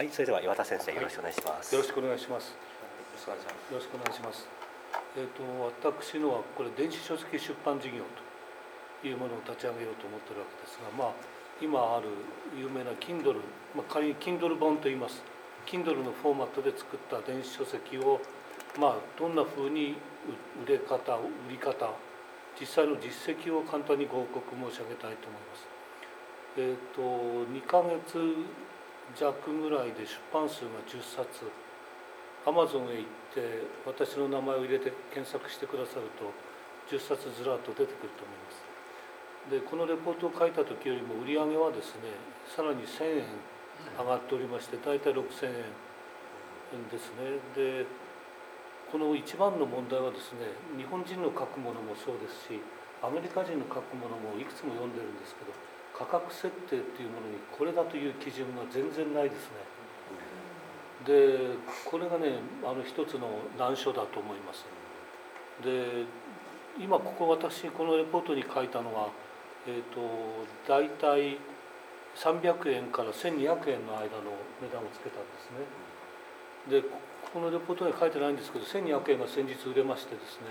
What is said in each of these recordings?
はい、それでは岩田先生、よろしくお願いします。よろしくお願いします。よろしくお願いします。よろしくお願いします。えっ、と私のはこれ電子書籍出版事業というものを立ち上げようと思ってるわけですが、まあ今ある有名な Kindle、まあ仮に Kindle 本と言います。Kindle のフォーマットで作った電子書籍をまあどんな風に売れ方、売り方、実際の実績を簡単にご報告申し上げたいと思います。えっ、と2ヶ月弱ぐらいで出版数が10冊。アマゾンへ行って私の名前を入れて検索してくださると10冊ずらっと出てくると思いますでこのレポートを書いた時よりも売り上げはですねさらに1000円上がっておりまして大体6000円ですねでこの一番の問題はですね日本人の書くものもそうですしアメリカ人の書くものもいくつも読んでるんですけど価格設定っていうものにこれだという基準が全然ないですね。でこれがねあの一つの難所だと思います。で今ここ私このレポートに書いたのは、えー、と大体300円から1200円の間の値段をつけたんですね。でこのレポートには書いてないんですけど1200円が先日売れましてですね。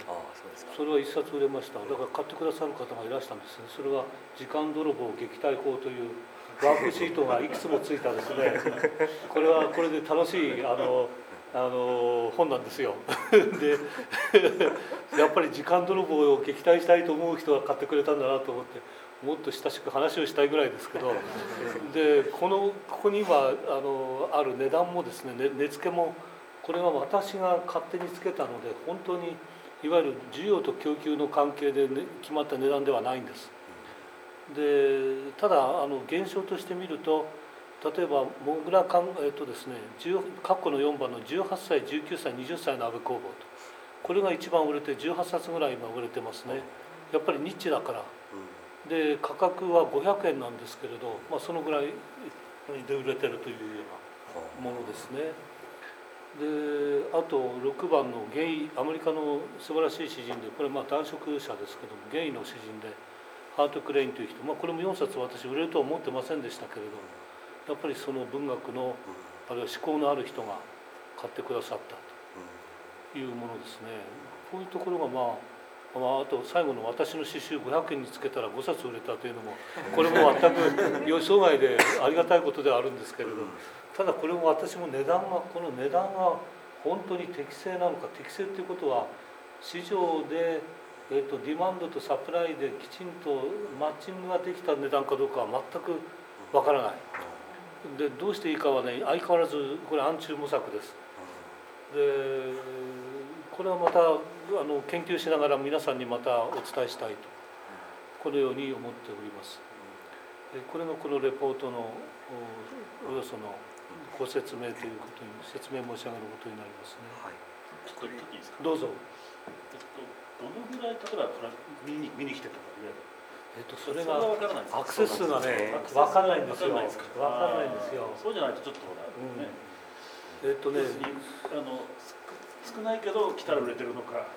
それは一冊売れました。だから買ってくださる方がいらしたんですね。それは「時間泥棒撃退法」というワークシートがいくつもついたですね。これはこれで楽しいあのあの本なんですよ。で やっぱり時間泥棒を撃退したいと思う人が買ってくれたんだなと思ってもっと親しく話をしたいぐらいですけど。でこのここに今あのある値段もですね値値付けもこれは私が勝手につけたので本当にいわゆる需要と供給の関係で、ね、決まった値段ではないんです。でただあの現象として見ると例えばモグラかんえっとですね括弧の4番の18歳19歳20歳の安倍工房と。これが一番売れて18冊ぐらい今売れてますね。やっぱりニッチだから。で価格は500円なんですけれど、まあ、そのぐらいで売れてるというようなものですねであと6番のゲイアメリカの素晴らしい詩人でこれまあ男色者ですけどもゲイの詩人でハート・クレインという人、まあ、これも4冊私売れるとは思ってませんでしたけれどやっぱりその文学のあるいは思考のある人が買ってくださったというものですね。こういうところがまあ、まあ、あと最後の私の詩集500円につけたら5冊売れたというのもこれも全く予想外でありがたいことではあるんですけれどただこれも私も値段がこの値段が本当に適正なのか適正ということは市場でえーと、ディマンドとサプライできちんとマッチングができた値段かどうかは全くわからない。でどうしていいかはね相変わらずこれ暗中模索です。でこれはまたあの研究しながら皆さんにまたお伝えしたいとこのように思っております。これがこのレポートのおよそのご説明ということに説明申し上げることになりますね、はい。ちょっと言っていいですか？どうぞ。えっとどのぐらい例えばこれ見に見に来てとかいわゆるえっとそれがアクセス数がね分かんないんですよ。分分か？んないんですよ。そうじゃないとちょっとほら、うん。ねえっとねあのす少ないけど来たら売れてるのか、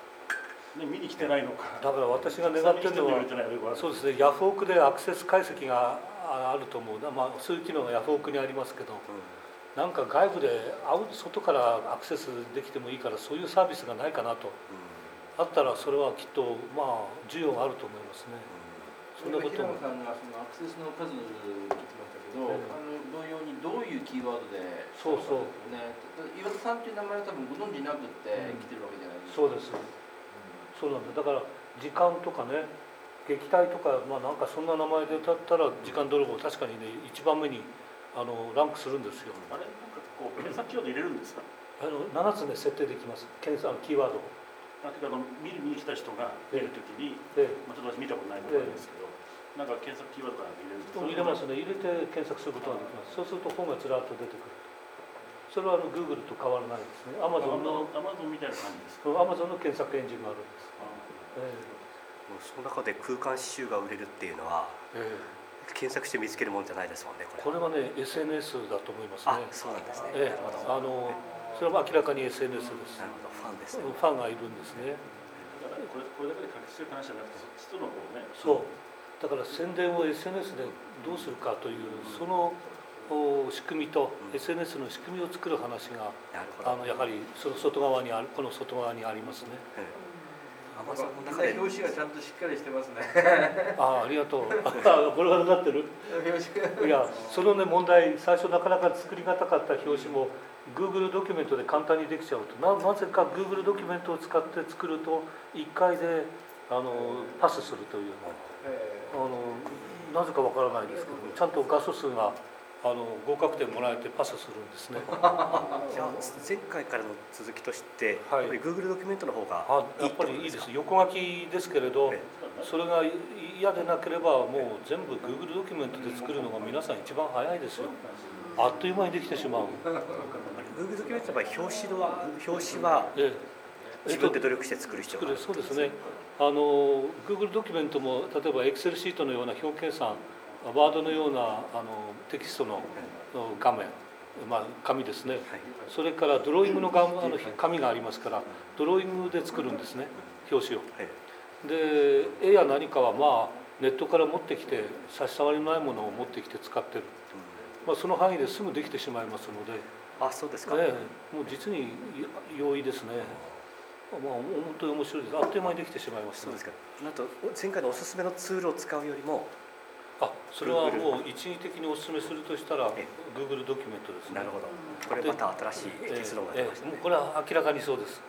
ね、見に来てないのか。だから私が願ってるのはそうですねヤフオクでアクセス解析がああると思う。な、まあ、そういう機能がヤフオクにありますけどなんか外部で外からアクセスできてもいいからそういうサービスがないかなと。あったらそれはきっとまあ需要があると思いますねそんなことも。平野さんがそのアクセスの数の聞いてましたけど、ええ。あの同様にどういうキーワードでそうそう。ね岩田さんという名前は多分ご存知なくってうん。来てるわけじゃないですか、そうです。そうなんだ。だから時間とかね撃退とかまあなんかそんな名前で歌ったら時間泥棒確かにね一番目にあのランクするんですよ。あれ？なんかこう検索キーワード入れるんですか？あの7つね設定できます。検索キーワードを。あてかあの見る見に来た人が見るときに、でまあ、ちょっと私見たことないのであれですけど、なんか検索キーワードから入れる。と入れますね入れて検索することができます。そうすると本がずらっと出てくる。それはあの Google と変わらないですね。Amazon のアマゾンみたいな感じですか？Amazon の検索エンジンがあるんです、えもうその中で空間刺繍が売れるっていうのはええ。検索して見つけるもんじゃないですもんねこれ。これはね SNS だと思いますあね、そうなんですね。ええ。なるほど。あのそれは明らかに SNS です。なるほど、ファンですね。ファンがいるんですね。だからこれこれだけで確実な話じゃなくてそっちとのこうね。そうだから宣伝を SNS でどうするかというそのお仕組みとうん。SNS の仕組みを作る話があのやはりその外側にあるこの外側にありますね。表紙がちゃんとしっかりしてますね。ああありがとう。あボロボロになってる。いやそのね問題最初なかなか作りがたかった表紙も Google ドキュメントで簡単にできちゃうと。ななぜか Google ドキュメントを使って作ると1回であのパスするというえあのなぜかわからないですけどちゃんと画素数があの合格点もらえてパスするんですね。じゃあ前回からの続きとして、はい。やっぱり Google ドキュメントの方があやっぱりいいです。横書きですけれどえそれが嫌でなければもう全部 Google ドキュメントで作るのが皆さん一番早いですよ。あっという間にできてしまう。Google ドキュメントの場合表紙は表紙はええ自分で努力して作る必要がある。そうですね。あの Google ドキュメントも例えば Excel シートのような表計算ワードのようなあのテキストのの画面、まあ、紙ですね。はい。それからドローイングの画あの紙がありますからドローイングで作るんですね。表紙を。はい。で絵や何かはまあネットから持ってきて差し障りのないものを持ってきて使ってる、まあ、その範囲ですぐできてしまいますので、あそうですか、ええ。もう実に容易ですね。まあ、本当に面白いです。あっという間にできてしまいます、そうですか。なんと前回のおすすめのツールを使うよりもあ、それはもう一時的にお勧めするとしたらえ Google ドキュメントですね。なるほど。これまた新しい結論が出ましたね。これは明らかにそうです。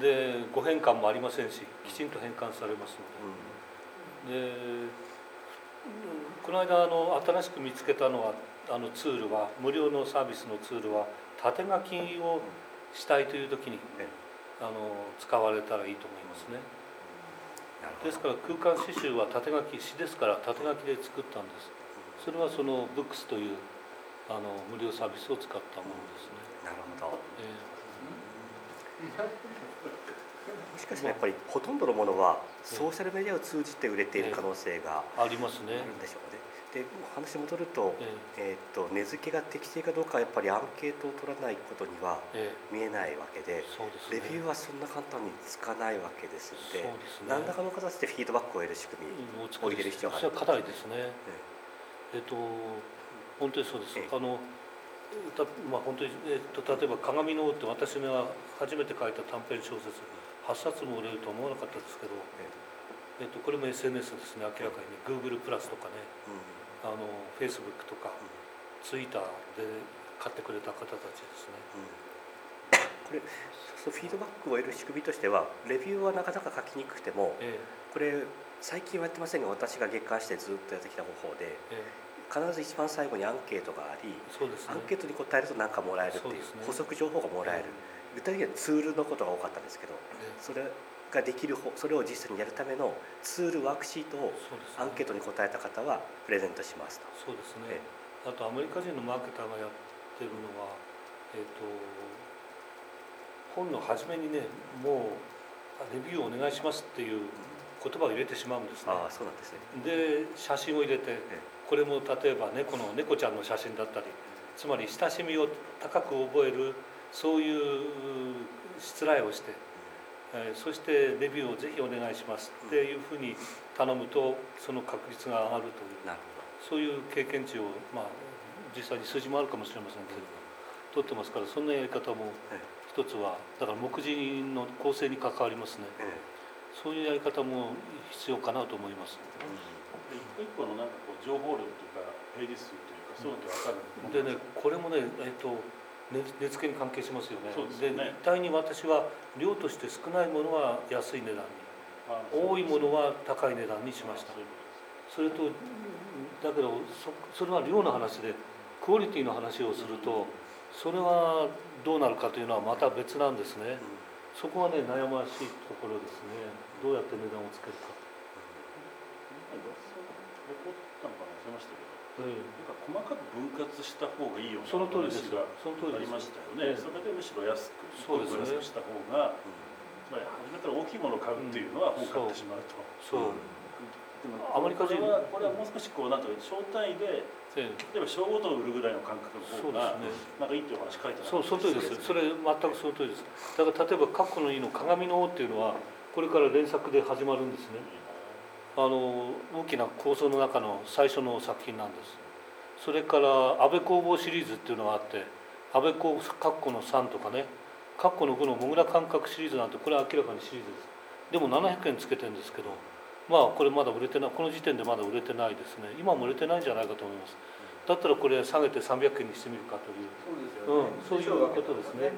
で、誤変換もありませんし、きちんと変換されますので。で、うん。この間あの新しく見つけたのはあのツールは無料のサービスのツールは縦書きをしたいという時にえあの使われたらいいと思いますね。ですから空間刺繍は縦書き詩ですから縦書きで作ったんです。それはそのブックスというあの無料サービスを使ったものですね。なるほどえもしかしたらやっぱりほとんどのものはソーシャルメディアを通じて売れている可能性がえありますあね。るんでしょうね。で話戻ると,、ええ。ーっと根付けが適正かどうかはやっぱりアンケートを取らないことにはええ。見えないわけでえそうですね。レビューはそんな簡単につかないわけですので。何らかの形でフィードバックを得る仕組み、を作る置いてる必要がある課題ですね。えっと本当にそうです。ええ。あのたまあ本当にえっと例えば鏡の王って私が初めて書いた短編小説8冊も売れるとは思わなかったですけど、えっとこれも SNS ですね明らかにね。Google プラスとかねうんあの Facebook とか Twitter で買ってくれた方たちですね。これそうフィードバックを得る仕組みとしてはレビューはなかなか書きにくくてもえこれ最近はやってませんが私が月間してずっとやってきた方法でええ。必ず一番最後にアンケートがありね。アン。ケートに答えると何かもらえるっていう補足情報がもらえる。具体的にはツールのことが多かったんですけどええ。それができる方それを実際にやるためのツールワークシートをアンケートに答えた方はプレゼントしますと。そうですえね。あとアメリカ人のマーケターがやってるのは、えっ、と本の初めにね、もうレビューをお願いしますっていう言葉を入れてしまうんですね。ああそうなんですね。で写真を入れてえこれも例えば猫の猫ちゃんの写真だったりつまり親しみを高く覚えるそういうしつらいをして、えーそしてレビューをぜひお願いしますっていうふうに頼むとその確率が上がるというなるそういう経験値を、まあ、実際に数字もあるかもしれませんけれど取ってますからそんなやり方もえ一つはだから目次の構成に関わりますね。ほど。え。そういうやり方も必要かなと思います。一個一個のなんかこう情報量というかページ数というかそういうのって分かるでねこれもねえっと値値付けに関係しますよね。でね。一体に私は量として少ないものは安い値段に。あ多いものは高い値段にしました。それとだけどそそれは量の話でクオリティの話をするとそれはどうなるかというのはまた別なんですね。うんそこはね悩ましいところですね。どうやって値段をつけるか、なんかレポートなのかな忘れましたけど細かく分割した方がいいようなその通りです話がその通りありましたよね、ええ。それでむしろ安くそうですね。安くした方がつまり初めから大きいものを買うっていうのはうん。儲かってしまうと、そう、でもアメリカ人これはこれはもう少しこうなんか小単位でええ。例えば小ごと売るぐらいの感覚のそう方がですね。なんかいいっていうお話書いてある。そうその通りです。それ全くその通りです。だから例えば「カッコのいいの鏡の王」っていうのはこれから連作で始まるんですねあの大きな構想の中の最初の作品なんです。それから安倍工房シリーズっていうのがあって安倍工カッコの3とかねカッコの5のモグラ感覚シリーズなんてこれは明らかにシリーズです。でも700円つけてるんですけどまあこれまだ売れてないこの時点でまだ売れてないですね。今も売れてないんじゃないかと思います。だったらこれ下げて300円にしてみるかという。そうですよね。うん、そういうことですね。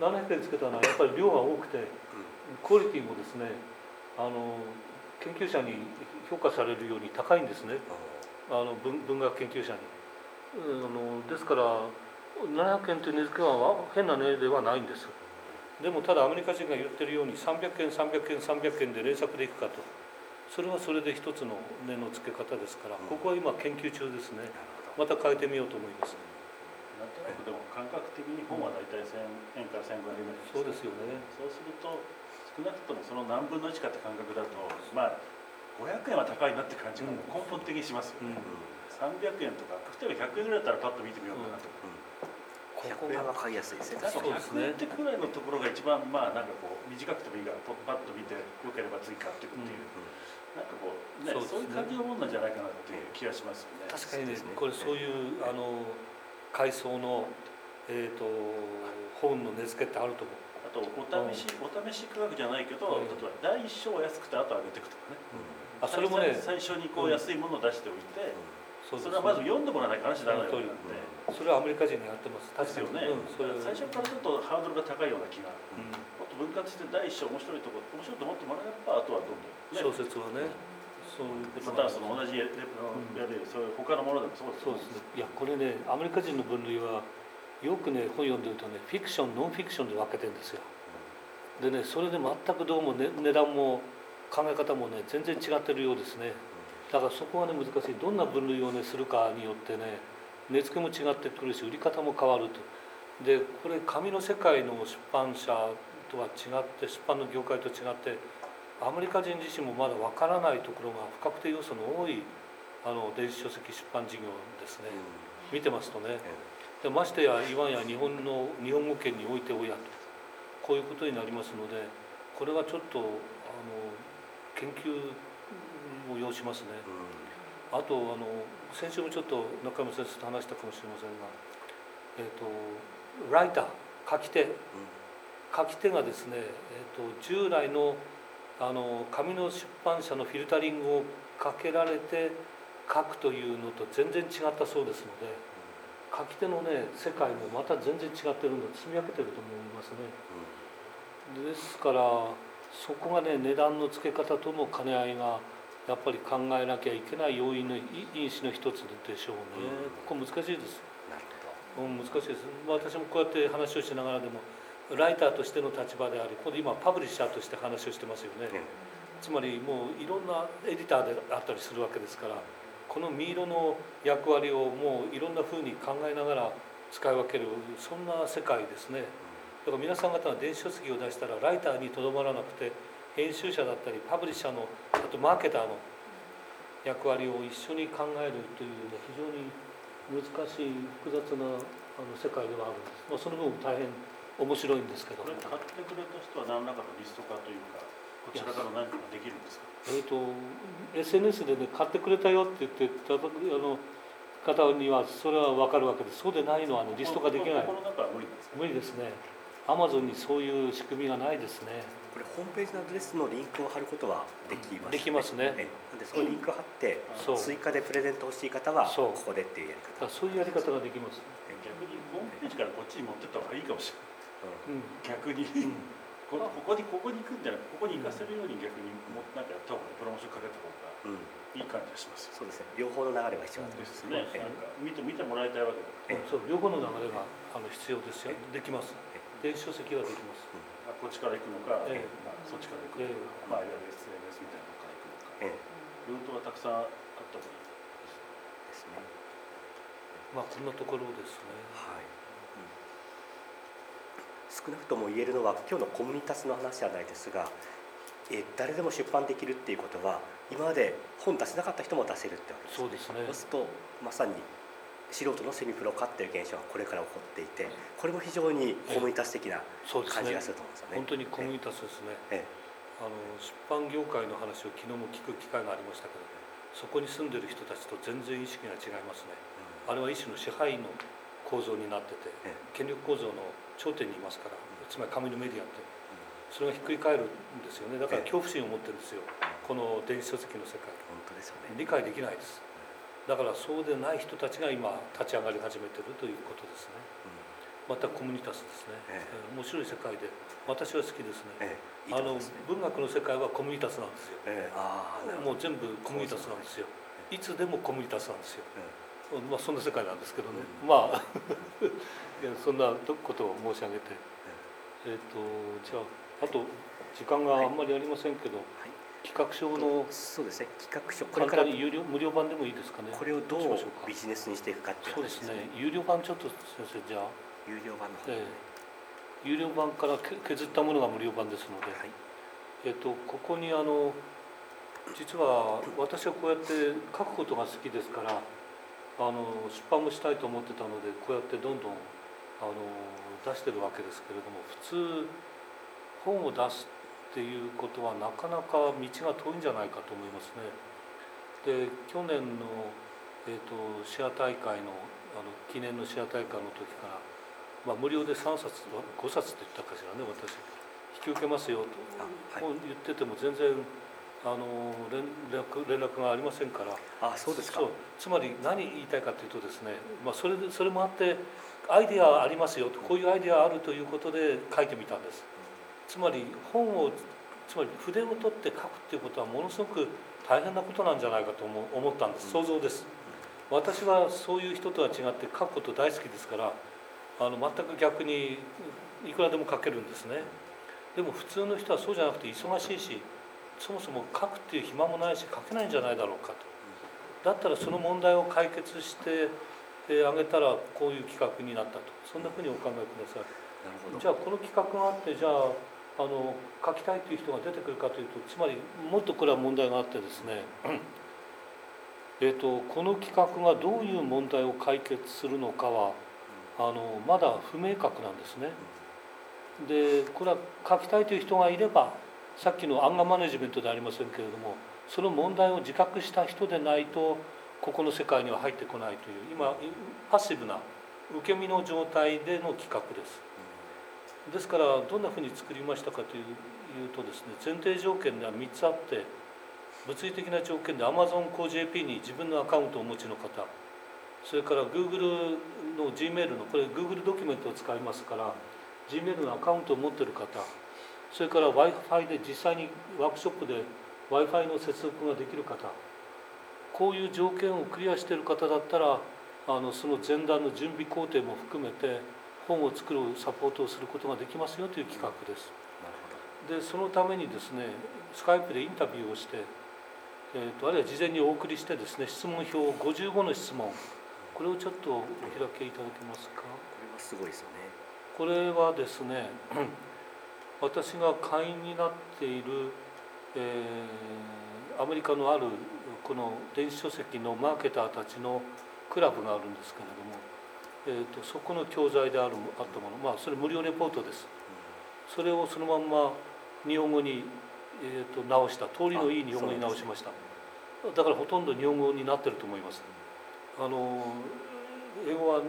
700円つけたのはやっぱり量が多くて、クオリティもですね、あの研究者に評価されるように高いんですね。あの文文学研究者に。うんあのですから700円という値付けは変な値ではないんです。でもただアメリカ人が言ってるように300円300円300円で連作でいくかと。それはそれで一つの値の付け方ですから、ここは今研究中ですね。また変えてみようと思います。なんとなくでも感覚的に本は大体1000円から1500円ぐらいそうですよね。そうすると少なくともその何分の1かって感覚だとまあ500円は高いなって感じが根本的にしますよ。ね、300円とか例えば100円ぐらいだったらパッと見てみようかなと。か、ここが分かりやすいですね。なんかそうですね。100円ってくらいのところが一番まあなんかこう短くてもいいからパッと見てよければ追加っていくっていう、なんかこうねね。そういう感じのもんなんじゃないかなっていう気がしますよね。確かに。ねそうですね。これそういうあの階層の、えー、と本の値付けってあると思う。あとお試し、お試し価格じゃないけど、うん。例えば第一章は安くて後上げていくとかね。あそれもね最最初にこう安いものを出しておいて、それはまず読んでもらわないと話にならないわけなんで。それはアメリカ人がやってます。ですよね、うん、それ最初からちょっとハードルが高いような気が、うん。もっと分割して第一章面白いとこ面白いと思ってもらえればあとはどんどん、ね、小説はね。そういうこと。またその同じレベルのやるそういう他のものでもそうですそうですね。いやこれねアメリカ人の分類はよくね本読んでるとねフィクションノンフィクションで分けてるんですよ。でねそれで全くどうも、ね、値段も考え方もね全然違ってるようですね。だからそこがね難しい。どんな分類をねするかによってね値付けも違ってくるし売り方も変わると。でこれ紙の世界の出版社とは違って出版の業界と違ってアメリカ人自身もまだ分からないところが不確定要素の多いあの電子書籍出版事業ですね。見てますとねでましてやいわや日本の日本語圏においておやとこういうことになりますのでこれはちょっとあの研究を要しますね。あとあの先週もちょっと中山先生と話したかもしれませんが、えー、とライター書き手。書き手がですね、えー、と従来のあの紙の出版社のフィルタリングをかけられて書くというのと全然違ったそうですので書き手のね世界もまた全然違ってるので積み分けてると思いますね。ですからそこがね値段の付け方との兼ね合いがやっぱり考えなきゃいけない要因の因子の一つでしょうね。ここ難しいです。なるほうん、難しいです。私もこうやって話をしながらでもライターとしての立場であり、ここで今パブリッシャーとして話をしてますよね。ど、つまりもういろんなエディターであったりするわけですから、このミイロの役割をもういろんなふうに考えながら使い分けるそんな世界ですね。だから皆さん方が電子書籍を出したらライターにとどまらなくて編集者だったりパブリッシャーのあとマーケターの役割を一緒に考えるというね非常に難しい複雑なあの世界ではあるんです、まあ、その分大変面白いんですけど。これ買ってくれた人は何らかのリスト化というかこちらから何かができるんですか？えー、と SNS でね買ってくれたよって言ってたあの方にはそれは分かるわけです。そうでないのは、ね、リスト化できない。この中は無理ですか無理ですね。アマゾンにそういう仕組みがないですね。これホームページのアドレスのリンクを貼ることはできます、できますね。えなんでそのリンクを貼って、そう。追加でプレゼント欲しい方はそう。ここでっていうやり方そういうやり方ができます、逆にホームページからこっちに持ってった方がいいかもしれない。うん。逆に。うんこここにここに行くんじゃなくてここに行かせるように逆にもなんかやった方がプロモーションかけた方がうん、いい感じがします。そうですね。両方の流れは必要なんでですすねえなんか見て見てもらいたいわけだえそう両方の流れがあの必要ですよ。できます。電子書籍はできます。あこっちから行くのか、ええ。まあ、そっちから行くのか、ええ。まあいわゆる SNS みたいなのから行くのか。ええ。ルートはたくさんあった方がいいですね。まあこんなところですね。はい、少なくとも言えるのは今日のコミタスの話じゃないですがえ誰でも出版できるっていうことは今まで本出せなかった人も出せるってわけです。そうですね。そうするとまさに素人のセミプロ化っていう現象がこれから起こっていてこれも非常にコミュニタス的な感じがすると思うんですよね。本当にコミュニタスですね。ええ。あの出版業界の話を昨日も聞く機会がありましたけどそこに住んでる人たちと全然意識が違いますね。あれは一種の支配の構造になっててえ権力構造の頂点にいますからつまり紙のメディアって。それがひっくり返るんですよね。だから恐怖心を持ってるんですよ。この電子書籍の世界。本当ですよね。理解できないです。だからそうでない人たちが今立ち上がり始めてるということですね。またコミュニタスですね、ええ。ー面白い世界で私は好きですね。ええ。いいすね。文学の世界はコミュニタスなんですよ。もう全部コミュニタスなんですよ。いつでもコミュニタスなんですよ。えまあそんな世界なんですけどね、うんまあ そんなことを申し上げて。えっ、とじゃああと時間があんまりありませんけど、はい。企画書のそうですね。企画書。これから簡単に有料無料版でもいいですかね。これをどうビジネスにしていくかっていうそうですね。有料版ちょっと先生じゃあ、有料版の方。ええ。有料版からけ削ったものが無料版ですので、はい。えっとここにあの実は私はこうやって書くことが好きですからあの出版もしたいと思ってたのでこうやってどんどんあの出してるわけですけれども普通本を出すっていうことはなかなか道が遠いんじゃないかと思いますね。で去年の、えー、とシェア大会のあの記念のシェア大会の時から、まあ、無料で3冊5冊って言ったかしらね私引き受けますよと、あはい言ってても全然あの連絡連絡がありませんから。あそうですか。そう。つまり何言いたいかというとですね、まあ、それでそれもあってアイデアありますよとこういうアイデアあるということで書いてみたんです。つまり本をつまり筆を取って書くっていうことはものすごく大変なことなんじゃないかと思思ったんです。想像です。私はそういう人とは違って書くこと大好きですからあの全く逆にいくらでも書けるんですね。でも普通の人はそうじゃなくて忙しいしそもそも書くっていう暇もないし書けないんじゃないだろうかと。だったらその問題を解決してえーあげたらこういう企画になったと。そんなふうにお考えください。じゃあこの企画があってじゃああの書きたいという人が出てくるかというとつまりもっとこれは問題があってですねえーとこの企画がどういう問題を解決するのかはあのまだ不明確なんですね。でこれは書きたいという人がいればさっきのアンガーマネジメントではありませんけれどもその問題を自覚した人でないとここの世界には入ってこないという今パッシブな受け身の状態での企画です。ですからどんなふうに作りましたかというとですね前提条件では3つあって物理的な条件で Amazon コ JP に自分のアカウントをお持ちの方それから Google の Gmail のこれ Google ドキュメントを使いますから Gmail のアカウントを持っている方それから w i f i で実際にワークショップで w i f i の接続ができる方こういう条件をクリアしている方だったらあのその前段の準備工程も含めて本を作るサポートをすることができますよという企画です。でそのためにですねスカイプでインタビューをして、えー、とあるいは事前にお送りしてですね質問表55の質問これをちょっとお開きいただけますか？これはすごいですよね。これはですね私が会員になっている、えーアメリカのあるこの電子書籍のマーケターたちのクラブがあるんですけれども、えー、とそこの教材であるあったものまあそれ無料レポートです。それをそのまんま日本語に、えー、と直した通りのいい日本語に直しました。だからほとんど日本語になってると思います。あの英語は、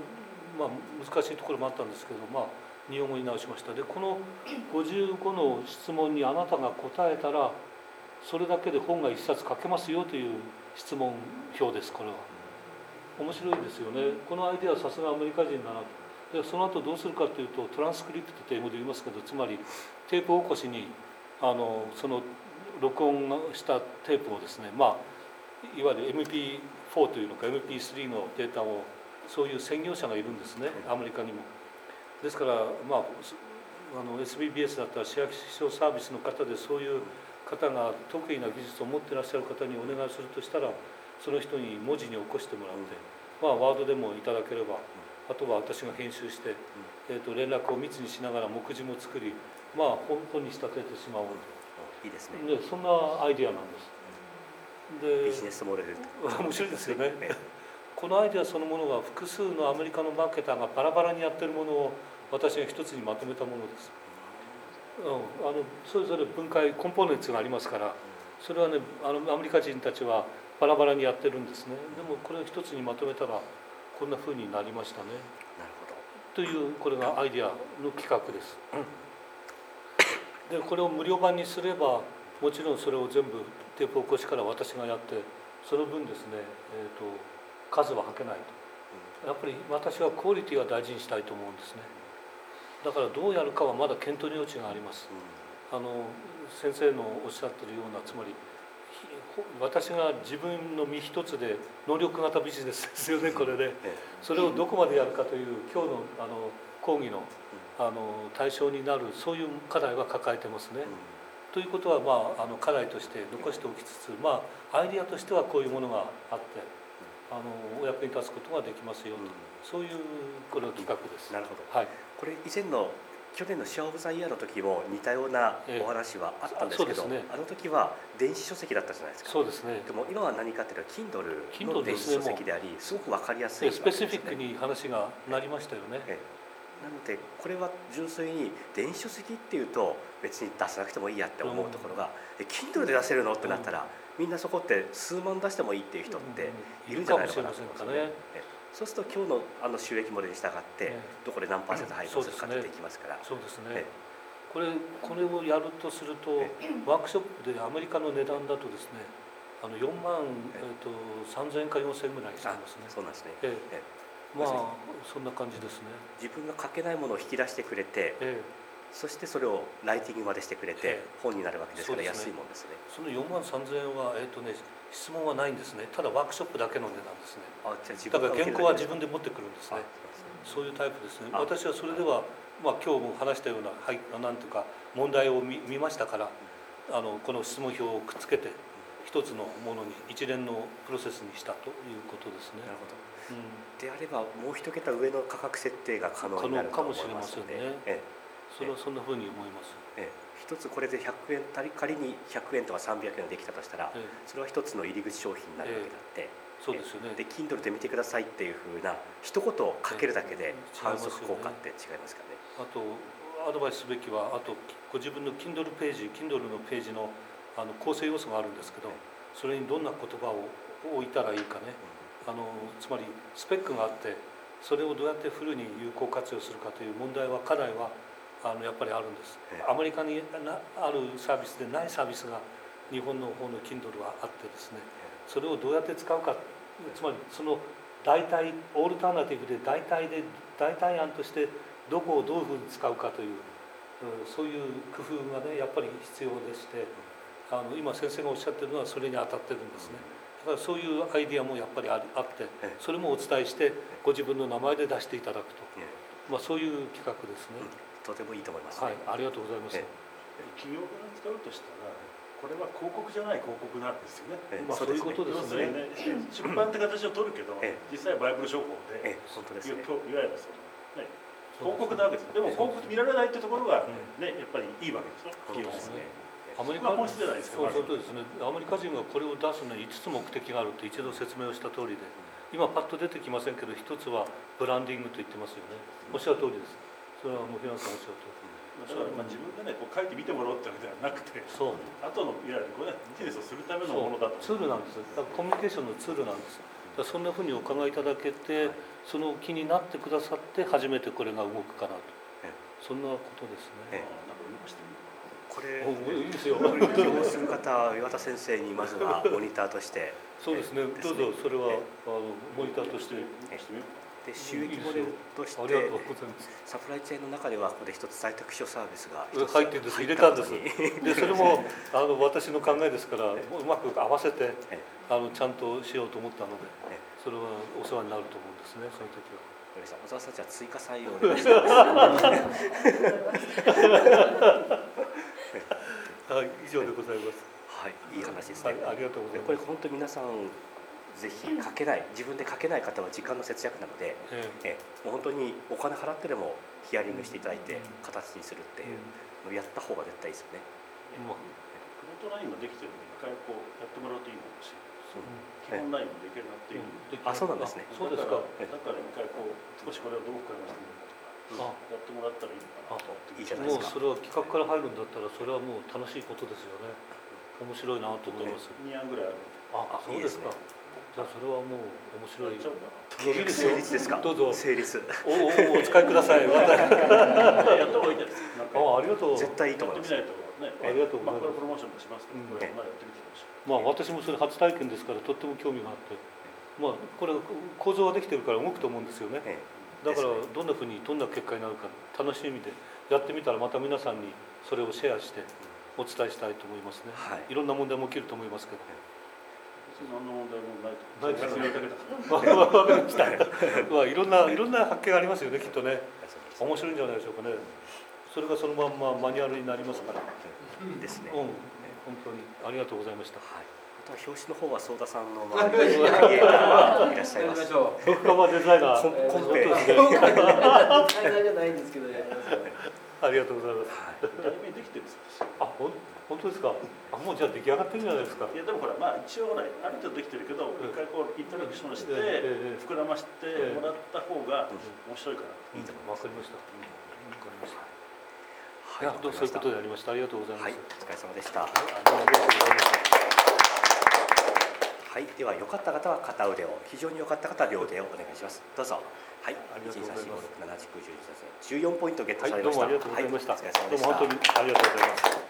まあ、難しいところもあったんですけど、まあ、日本語に直しました。でこの55の質問にあなたが答えたらそれだけで本が一冊書けますよという質問表ですこれは。面白いですよね。このアイデアはさすがアメリカ人だなと。でその後どうするかというとトランスクリプトと英語で言いますけどつまりテープ起こしにあのその録音したテープをですねまあいわゆる MP4 というのか MP3 のデータをそういう専業者がいるんですね。アメリカにも。ですから、まあ、あの SBBS だったら市役所サービスの方でそういう方が得意な技術を持ってらっしゃる方にお願いするとしたらその人に文字に起こしてもらって、まあ、ワードでもいただければあとは私が編集して、えー、と連絡を密にしながら目次も作り、まあ、本当に仕立ててしまおういいですね。とでそんなアイデアなんです。でビジネスモデル面白いですよね。えこのアイデアそのものが複数のアメリカのマーケターがバラバラにやってるものを私が一つにまとめたものです、うん、あのそれぞれ分解コンポーネンツがありますからそれはねあのアメリカ人たちはバラバラにやってるんですね。でもこれを一つにまとめたらこんな風になりましたね。なるほど。というこれがアイディアの企画です。でこれを無料版にすればもちろんそれを全部テープ起こしから私がやってその分ですね、えー、と数ははけないと。やっぱり私はクオリティは大事にしたいと思うんですね。だからどうやるかはまだ検討の余地があります。あの先生のおっしゃってるようなつまり私が自分の身一つで能力型ビジネスですよねこれで、えそれをどこまでやるかという今日のあの講義のあの対象になるそういう課題は抱えてますね。ということは、まあ、あの課題として残しておきつつ、まあ、アイディアとしてはこういうものがあってあのお役に立つことができますよと、そういうこれは企画です。なるほど。はい、これ以前の去年のシェアオブザイヤーの時も似たようなええ。お話はあったんですけど、あそうですね。あの時は電子書籍だったじゃないですか。そうですね。でも今は何かっていうと Kindle Kindle の電子書籍でありすごく分かりやすいね。スペシフィックに話がなりましたよね。ええ。なのでこれは純粋に電子書籍っていうと別に出さなくてもいいやって思うところが、え Kindle で出せるの？ってなったら、みんなそこって数万出してもいいっていう人っているんじゃないのかなと思うんですよね。ええそうすると今日のあの収益モデルに従って、ええどこで何パーセント配分するかってできますから。そうですえね。これこれをやるとするとえワークショップでアメリカの値段だとですね、あの4万えっ、と3000円か4000円ぐらいしますね。そうなんですね。ええええまあそんな感じですね。自分が書けないものを引き出してくれて、ええそしてそれをライティングまでしてくれてええ本になるわけですから安いもんですね。その4万3000円はえっ、とね質問はないんですね。ただワークショップだけの値段ですね。あじゃあ自だから原稿は自分で持ってくるんですあね。そういうタイプですね。あ私はそれではまあ今日も話したようなはいなんていうか問題を見見ましたから、あのこの質問票をくっつけて一つのものに一連のプロセスにしたということですねな。るほど。うんであればもう一桁上の価格設定が可能になるかもしれませんねえそれはそんなふうに思います。ええ。え一つこれで100円仮仮に100円とか300円できたとしたらええ。それは一つの入り口商品になるわけだって、そうですよね。で Kindle で見てくださいっていうふうな一言をかけるだけでええ。反則効果って違いますかね。あとアドバイスすべきはあとご自分の Kindle ページ Kindle のページのあの構成要素があるんですけどそれにどんな言葉を置いたらいいかね。あのつまりスペックがあってそれをどうやってフルに有効活用するかという問題は課題はあのやっぱりあるんです。ええ。アメリカになあるサービスでないサービスが日本の方の Kindle はあってですねそれをどうやって使うかつまりその代替オールタナティブで代替で代替案としてどこをどういうふうに使うかといううんそういう工夫がねやっぱり必要でしてあの今先生がおっしゃってるのはそれに当たってるんですね。だからそういうアイディアもやっぱりあってええ。それもお伝えしてご自分の名前で出していただくと、ええ。まあ、そういう企画ですね、とてもいいと思います、ね。はいありがとうございます、え企業から使うとしたらこれは広告じゃない広告なんですよね。ええまあそういうことですね。ね。出版って形を取るけど、ええ。実際はバイブル商法で、ええ本当ですね。いわゆるその、ね、広告なわけですでも広告見られないってところが、ね、やっぱりいいわけですよ企業ですね。アメリカまあ本質じゃないですかそうそうですね。アメリカ人がこれを出すのに5つ目的があるって一度説明をした通りで今パッと出てきませんけど一つはブランディングと言ってますよね。おっしゃる通りですそれはもう。平野さんおっしゃる通だからまあ自分がねこう書いてみてもらおうってわけではなくてりそう後のいわゆるこれビジネスをするためのものだと。ツールなんですだからコミュニケーションのツールなんです。そんなふうにお考えいただけてその気になってくださって初めてこれが動くかなと。ええ。そんなことですえねなんか動かしてみよう。これおいいですよ。希望する方は岩田先生にまずはモニターとして。そうですね。どうぞそれはあのモニターとして。かなしてみよう。かで収益モデルとしてサプライチェーンの中ではここで一つ在宅秘書サービスが入ってるんです。入れたんです。でそれもあの私の考えですからううまく合わせてえあのちゃんとしようと思ったのでえそれはお世話になると思うんですねその時は。小沢さんじゃあ追加採用お願いします。はい以上でございます。はいいい話ですね、はいありがとうございます。これ本当に皆さんぜひ書けない自分で書けない方は時間の節約なのでええもう本当にお金払ってでもヒアリングしていただいてうん形にするってえいうのをやった方が絶対いいですよね。まあプロトラインができてるので一回こうやってもらうといいのかもしれない基え本ラインもできるなっていう、であそうなんですねあそうですか。えだからだから一回こう少しこれをどう深めしてみるかとかあやってもらったらいいのかなといいじゃないですかもうそれは企画から入るんだったらそれはもう楽しいことですよね。面白いなと思います。2案ぐらいあるあそうですか。それはもう面白い。成立ですかどうぞ成立おおお使いください。やった方がいいですあありがとう。絶対いいと思いますやってみないとねありがとうございますまあこれプロモーションもしますけど、うんこれまあやってみてほしいまあ私もそれ初体験ですからとっても興味があって、まあこれ構造ができてるから動くと思うんですよね。えだからどんなふうにどんな結果になるか楽しみでやってみたらまた皆さんにそれをシェアしてお伝えしたいと思いますね。はいいろんな問題も起きると思いますけど。何の問題もないとないですやるだけだからわかりました。まあいろんな いろんな発見がありますよねきっとね。面白いんじゃないでしょうかね。それがそのまんまマニュアルになりますから。ですね、うん、本当にありがとうございました。はい、あとは表紙の方は相田さんのいらっしゃいますやりましょう。ドクカバーデザイナコンー。コンペ本当ですね大変じゃないんですけど。ありがとうございます。はい題名できてるんですよあ、ほん本当ですか？あ、もうじゃあ出来上がってるんじゃないですか？いやでもほらまあ一応ほらある程度できてるけど、一回こうインタラクションして、膨らましてもらった方が面白いから、いいと思いわかりました。わかりました。ますいや、どうそういうことでありました。ありがとうございます。はい、お疲れ様でした。ありがとうございました。はい、では良かった方は片腕を、非常に良かった方は両腕をお願いします。どうぞ。はい、ありがとうございます1、2、3、4、5、6、7、8、9、10、14ポイントゲットはい、されました。どうもありがとうございました。はい、お疲れ様でした。どうも本当にありがとうございます。